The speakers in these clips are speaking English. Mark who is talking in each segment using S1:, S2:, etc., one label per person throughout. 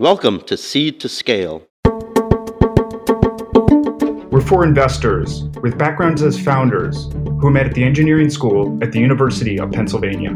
S1: Welcome to Seed to Scale.
S2: We're four investors with backgrounds as founders who met at the engineering school at the University of Pennsylvania.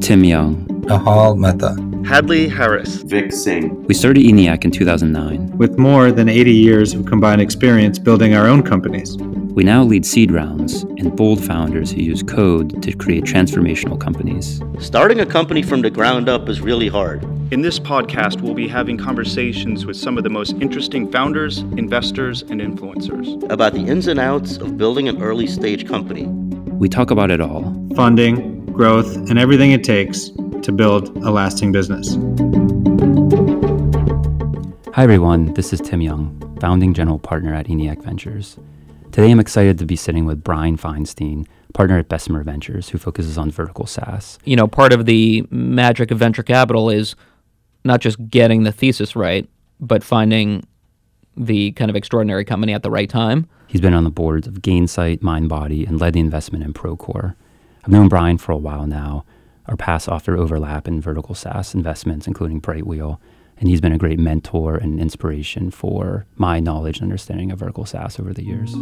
S3: Tim Young.
S4: Nihal Mehta.
S1: Hadley Harris.
S5: Vic Singh.
S3: We started ENIAC in 2009.
S6: With more than 80 years of combined experience building our own companies.
S3: We now lead seed rounds and bold founders who use code to create transformational companies.
S1: Starting a company from the ground up is really hard.
S2: In this podcast, we'll be having conversations with some of the most interesting founders, investors, and influencers
S1: about the ins and outs of building an early stage company.
S3: We talk about it all
S6: funding, growth, and everything it takes to build a lasting business.
S3: Hi, everyone. This is Tim Young, founding general partner at ENIAC Ventures. Today, I'm excited to be sitting with Brian Feinstein, partner at Bessemer Ventures, who focuses on vertical SaaS.
S7: You know, part of the magic of venture capital is not just getting the thesis right, but finding the kind of extraordinary company at the right time.
S3: He's been on the boards of Gainsight, MindBody, and led the investment in Procore. I've known Brian for a while now. Our paths often overlap in vertical SaaS investments, including Brightwheel, and he's been a great mentor and inspiration for my knowledge and understanding of vertical SaaS over the years.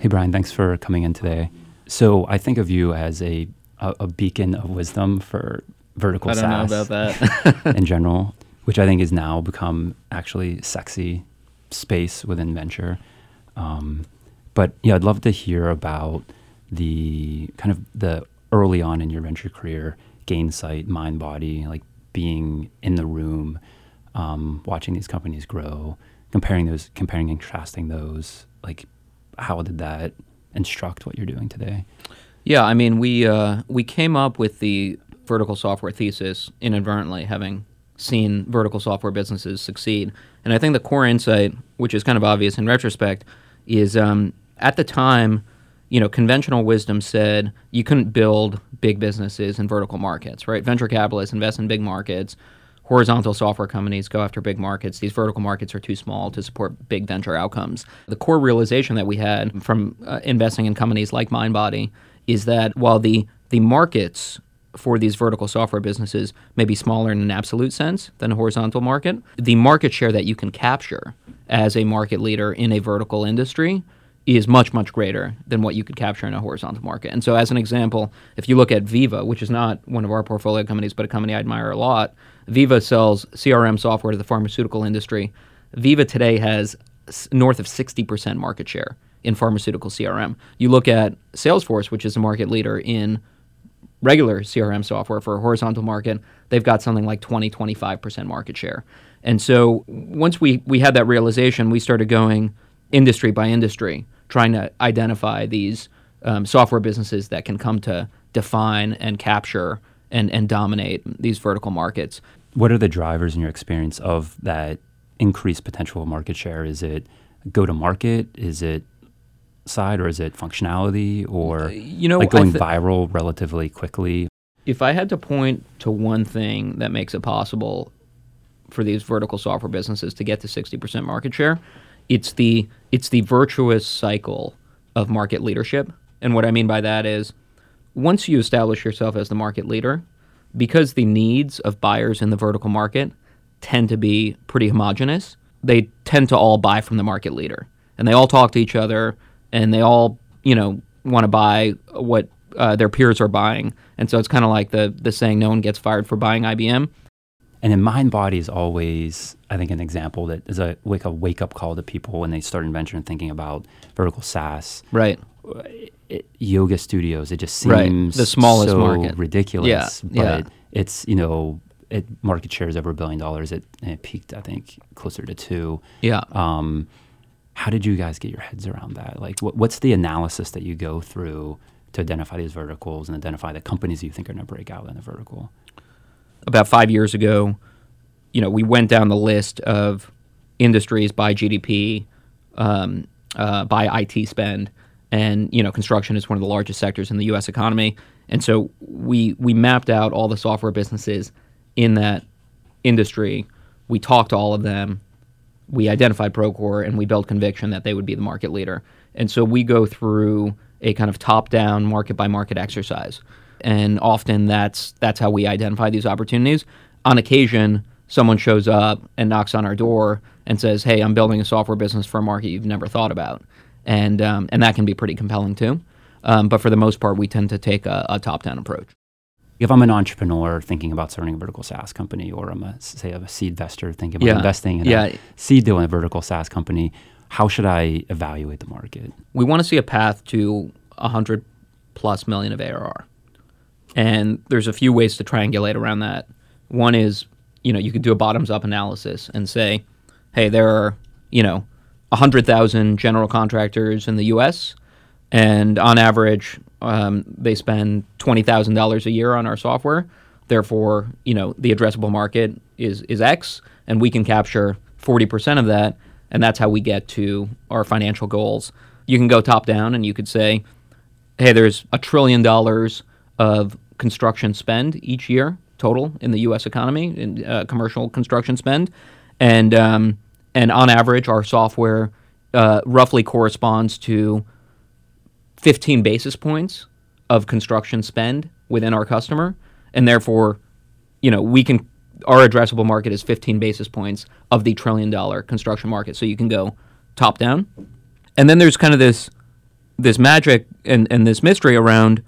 S3: Hey, Brian, thanks for coming in today. So I think of you as a, a, a beacon of wisdom for vertical
S7: I don't
S3: SaaS
S7: know about that.
S3: in general, which I think has now become actually sexy space within venture. Um, but yeah, I'd love to hear about the kind of the early on in your venture career, Gainsight, mind body, like being in the room, um, watching these companies grow, comparing those, comparing and contrasting those. Like, how did that instruct what you're doing today?
S7: Yeah, I mean, we uh, we came up with the vertical software thesis inadvertently, having seen vertical software businesses succeed. And I think the core insight, which is kind of obvious in retrospect, is um, at the time you know, conventional wisdom said you couldn't build big businesses in vertical markets, right? Venture capitalists invest in big markets. Horizontal software companies go after big markets. These vertical markets are too small to support big venture outcomes. The core realization that we had from uh, investing in companies like MindBody is that while the the markets for these vertical software businesses may be smaller in an absolute sense than a horizontal market, the market share that you can capture as a market leader in a vertical industry is much much greater than what you could capture in a horizontal market. And so, as an example, if you look at Veeva, which is not one of our portfolio companies, but a company I admire a lot, Veeva sells CRM software to the pharmaceutical industry. Veeva today has north of 60% market share in pharmaceutical CRM. You look at Salesforce, which is a market leader in regular CRM software for a horizontal market, they've got something like 20, 25% market share. And so once we, we had that realization, we started going industry by industry trying to identify these um, software businesses that can come to define and capture and, and dominate these vertical markets.
S3: What are the drivers in your experience of that increased potential market share? Is it go to market? Is it side or is it functionality or
S7: you know
S3: like going
S7: th-
S3: viral relatively quickly?
S7: If I had to point to one thing that makes it possible for these vertical software businesses to get to 60% market share, it's the it's the virtuous cycle of market leadership. And what I mean by that is once you establish yourself as the market leader, because the needs of buyers in the vertical market tend to be pretty homogenous, they tend to all buy from the market leader. And they all talk to each other and they all, you know, want to buy what uh, their peers are buying. And so it's kind of like the the saying no one gets fired for buying IBM.
S3: And then MindBody is always, I think, an example that is a like a wake up call to people when they start inventing and thinking about vertical SaaS.
S7: Right.
S3: It, yoga studios, it just
S7: right.
S3: seems
S7: the smallest
S3: so
S7: market.
S3: ridiculous.
S7: Yeah.
S3: But
S7: yeah.
S3: it's you know, it market share is over a billion dollars. It, it peaked, I think, closer to two.
S7: Yeah.
S3: Um, how did you guys get your heads around that? Like, what, what's the analysis that you go through to identify these verticals and identify the companies you think are going to break out in the vertical?
S7: About five years ago, you know, we went down the list of industries by GDP, um, uh, by IT spend, and you know, construction is one of the largest sectors in the U.S. economy. And so we we mapped out all the software businesses in that industry. We talked to all of them. We identified Procore, and we built conviction that they would be the market leader. And so we go through a kind of top-down market by market exercise and often that's that's how we identify these opportunities. On occasion, someone shows up and knocks on our door and says, "Hey, I'm building a software business for a market you've never thought about," and um, and that can be pretty compelling too. Um, but for the most part, we tend to take a, a top-down approach.
S3: If I'm an entrepreneur thinking about starting a vertical SaaS company, or I'm a say a seed investor thinking about
S7: Yeah.
S3: investing in
S7: Yeah.
S3: a seed deal in a vertical SaaS company, how should I evaluate the market?
S7: we want to see a path to 100 plus million of ARR. And there's a few ways to triangulate around that. One is, you know, you could do a bottoms up analysis and say, hey, there are, you know, 100,000 general contractors in the US, and on average, um, they spend $20,000 a year on our software. Therefore, you know, the addressable market is, is X, and we can capture 40% of that, and that's how we get to our financial goals. You can go top down and you could say, hey, there's a trillion dollars of construction spend each year total in the U.S. economy in uh, commercial construction spend, and um, and on average, our software uh, roughly corresponds to 15 basis points of construction spend within our customer, and therefore, you know, we can our addressable market is 15 basis points of the trillion dollar construction market. So you can go top down, and then there's kind of this this magic and, and this mystery around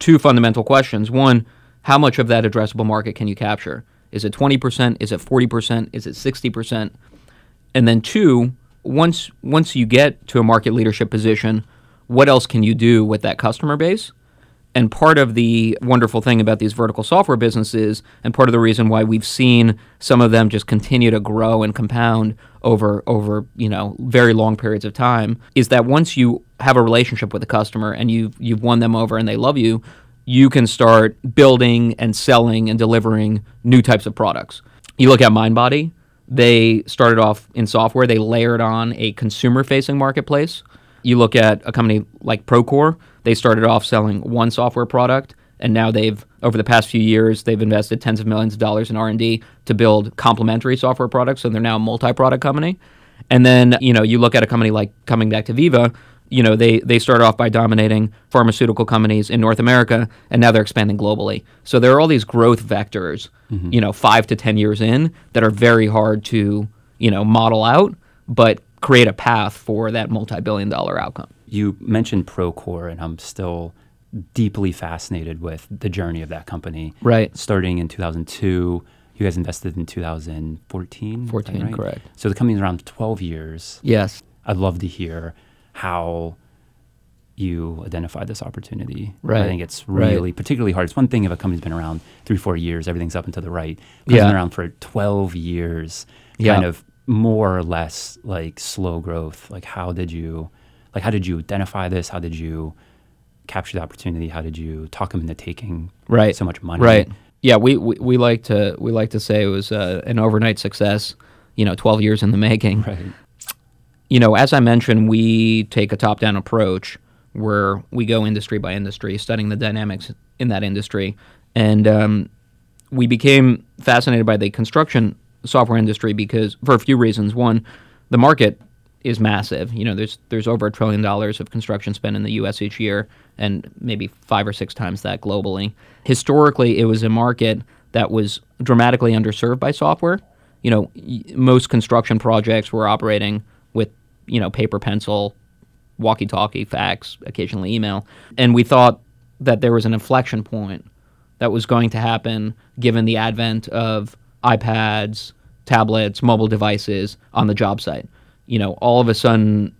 S7: two fundamental questions. One, how much of that addressable market can you capture? Is it 20%? Is it 40%? Is it 60%? And then two, once once you get to a market leadership position, what else can you do with that customer base? And part of the wonderful thing about these vertical software businesses, and part of the reason why we've seen some of them just continue to grow and compound over over you know very long periods of time, is that once you have a relationship with a customer and you've you've won them over and they love you, you can start building and selling and delivering new types of products. You look at MindBody; they started off in software. They layered on a consumer-facing marketplace. You look at a company like Procore; they started off selling one software product, and now they've over the past few years they've invested tens of millions of dollars in R&D to build complementary software products. So they're now a multi-product company. And then you know you look at a company like coming back to Veeva. You know they they started off by dominating pharmaceutical companies in North America, and now they're expanding globally. So there are all these growth vectors, mm-hmm. you know, five to ten years in that are very hard to you know model out, but create a path for that multi-billion-dollar outcome.
S3: You mentioned Procore, and I'm still deeply fascinated with the journey of that company.
S7: Right.
S3: Starting in 2002, you guys invested in 2014.
S7: 14,
S3: right?
S7: correct.
S3: So the company's around 12 years.
S7: Yes.
S3: I'd love to hear how you identify this opportunity.
S7: Right.
S3: I think it's
S7: Right.
S3: really particularly hard. It's one thing if a company's been around three, four years, everything's up and to the right. But it's
S7: Yeah.
S3: been around for 12 years,
S7: Yeah.
S3: kind of more or less like slow growth. Like how did you, like how did you identify this? How did you capture the opportunity? How did you talk them into taking
S7: right
S3: so much money?
S7: right yeah we, we, we like to we like to say it was uh, an overnight success you know 12 years in the making
S3: Right.
S7: you know as i mentioned we take a top down approach where we go industry by industry studying the dynamics in that industry and um, we became fascinated by the construction software industry because for a few reasons. One the market is massive. You know there's there's over a trillion dollars of construction spent in the US each year and maybe 5 or 6 times that globally. Historically it was a market that was dramatically underserved by software. You know most construction projects were operating with you know paper pencil walkie talkie, fax, occasionally email. And we thought that there was an inflection point that was going to happen given the advent of iPads, tablets, mobile devices on the job site. You know, all of a sudden,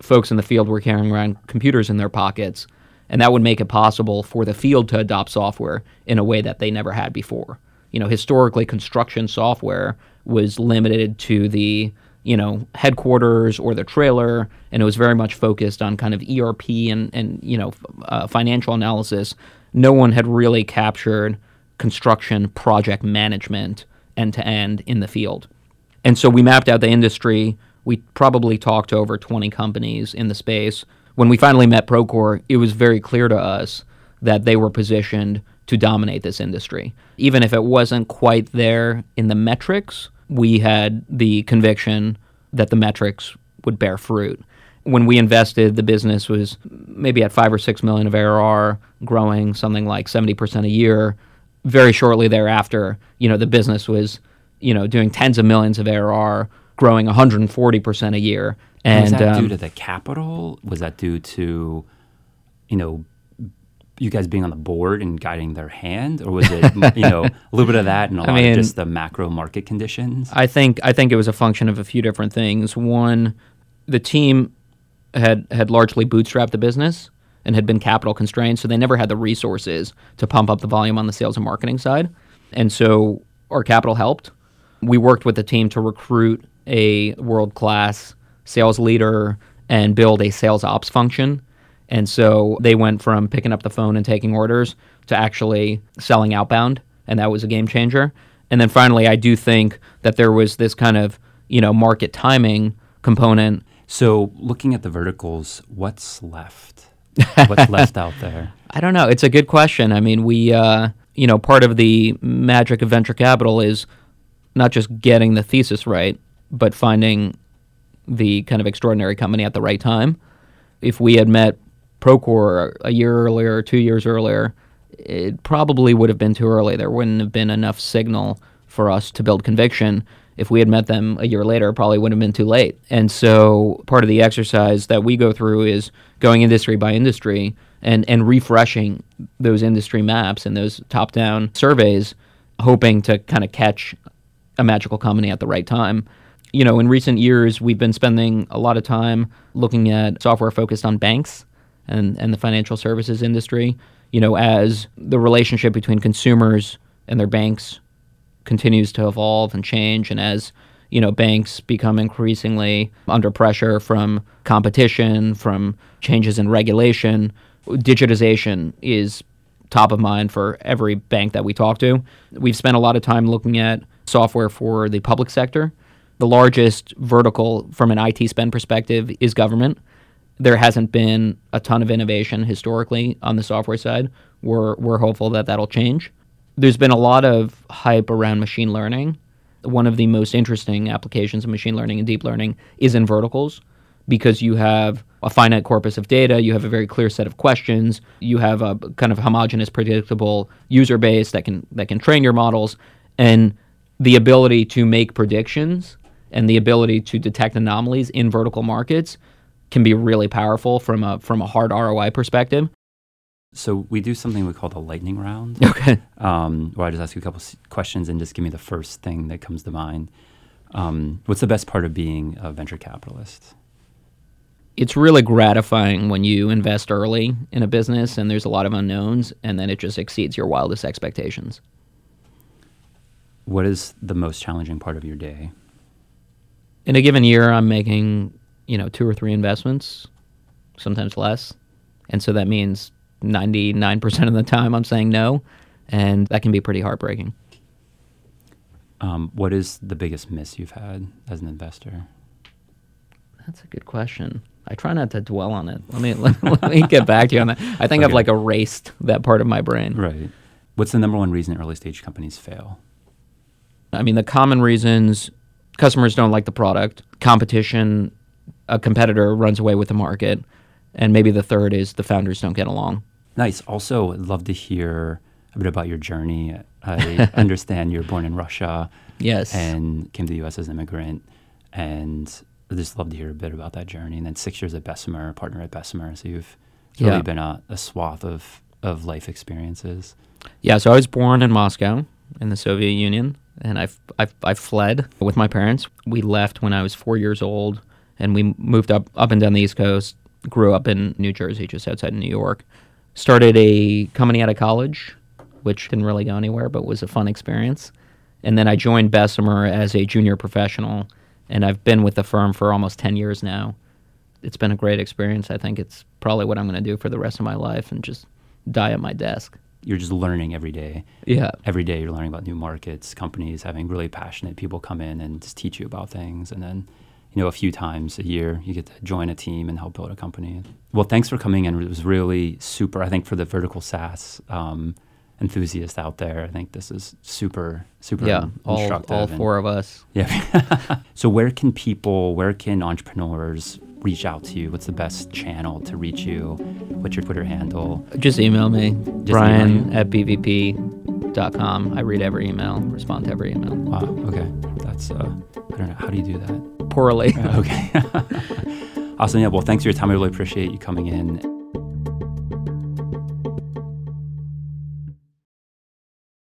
S7: folks in the field were carrying around computers in their pockets, and that would make it possible for the field to adopt software in a way that they never had before. You know, historically, construction software was limited to the you know headquarters or the trailer, and it was very much focused on kind of ERP and and you know uh, financial analysis. No one had really captured construction project management end to end in the field. And so we mapped out the industry. We probably talked to over 20 companies in the space. When we finally met Procore, it was very clear to us that they were positioned to dominate this industry. Even if it wasn't quite there in the metrics, we had the conviction that the metrics would bear fruit. when we invested, the business was maybe at five or six million of ARR, growing something like 70% a year. Very shortly thereafter, you know, the business was, you know, doing tens of millions of ARR, growing 140% a year. And
S3: was that
S7: um,
S3: due to the capital? Was that due to, you know, you guys being on the board and guiding their hand, or was it, you know, a little bit of that and a lot
S7: mean-
S3: of just the macro market conditions?
S7: I think I think it was a function of a few different things. One, the team had had largely bootstrapped the business and had been capital constrained, so they never had the resources to pump up the volume on the sales and marketing side. And so our capital helped. We worked with the team to recruit a world class sales leader and build a sales ops function. And so they went from picking up the phone and taking orders to actually selling outbound, and that was a game changer. And then finally, I do think that there was this kind of you know market timing component.
S3: So, looking at the verticals, what's left? What's left out there?
S7: I don't know. It's a good question. I mean, we uh, you know part of the magic of venture capital is not just getting the thesis right, but finding the kind of extraordinary company at the right time. If we had met Procore a year earlier, two years earlier, it probably would have been too early. There wouldn't have been enough signal for us to build conviction. If we had met them a year later, it probably wouldn't have been too late. And so part of the exercise that we go through is going industry by industry and, and refreshing those industry maps and those top down surveys, hoping to kind of catch a magical company at the right time. You know, in recent years, we've been spending a lot of time looking at software focused on banks and, and the financial services industry. You know, as the relationship between consumers and their banks continues to evolve and change, and as you know, banks become increasingly under pressure from competition, from changes in regulation, digitization is top of mind for every bank that we talk to. We've spent a lot of time looking at software for the public sector. The largest vertical from an IT spend perspective is government. There hasn't been a ton of innovation historically on the software side. We're, we're hopeful that that'll change. There's been a lot of hype around machine learning. One of the most interesting applications of machine learning and deep learning is in verticals because you have a finite corpus of data, you have a very clear set of questions, you have a kind of homogeneous, predictable user base that can that can train your models, and the ability to make predictions and the ability to detect anomalies in vertical markets can be really powerful from a from a hard ROI perspective.
S3: So, we do something we call the lightning round.
S7: Okay.
S3: um, where I just ask you a couple questions and just give me the first thing that comes to mind. Um, what's the best part of being a venture capitalist?
S7: It's really gratifying when you invest early in a business and there's a lot of unknowns and then it just exceeds your wildest expectations.
S3: What is the most challenging part of your day?
S7: in a given year i'm making you know two or three investments sometimes less and so that means 99% of the time i'm saying no and that can be pretty heartbreaking.
S3: Um, what is the biggest miss you've had as an investor?
S7: that's a good question. I try not to dwell on it. Let me let, let me get back to you on that. I think i've like erased that part of my brain.
S3: Right. What's the number one reason early stage companies fail?
S7: i mean the common reasons customers don't like the product. Competition a competitor runs away with the market. And maybe the third is the founders don't get along
S3: Nice. Also, I'd love to hear a bit about your journey. I understand you're born in Russia
S7: yes
S3: and came to the U.S. as an immigrant, and I'd just love to hear a bit about that journey. And then six years at Bessemer, partner at Bessemer, so you've really
S7: Yeah.
S3: been a, a swath of, of life experiences.
S7: Yeah, so I was born in Moscow in the Soviet Union, and I've, I've, I fled with my parents. We left when I was four years old, and we moved up up and down the East Coast. Grew up in New Jersey, just outside of New York. Started a company out of college, which didn't really go anywhere, but was a fun experience. And then I joined Bessemer as a junior professional, and I've been with the firm for almost ten years now. It's been a great experience. I think it's probably what I'm going to do for the rest of my life, and just die at my desk.
S3: You're just learning every day.
S7: Yeah.
S3: Every day, you're learning about new markets, companies, having really passionate people come in and just teach you about things. And then, you know, a few times a year, you get to join a team and help build a company. Well, thanks for coming in. It was really super. I think for the vertical SaaS um, enthusiast out there, I think this is super, super
S7: Yeah, all,
S3: instructive.
S7: all
S3: and-
S7: four of us.
S3: Yeah. so where can people, where can entrepreneurs reach out to you? What's the best channel to reach you? What's your Twitter handle?
S7: Just email me,
S3: email
S7: Brian
S3: you?
S7: at bvp.com. I read every email, respond to every email.
S3: Wow. Okay. That's uh, I don't know. How do you do that?
S7: Poorly.
S3: okay. awesome. Yeah. Well, thanks for your time. I really appreciate you coming in.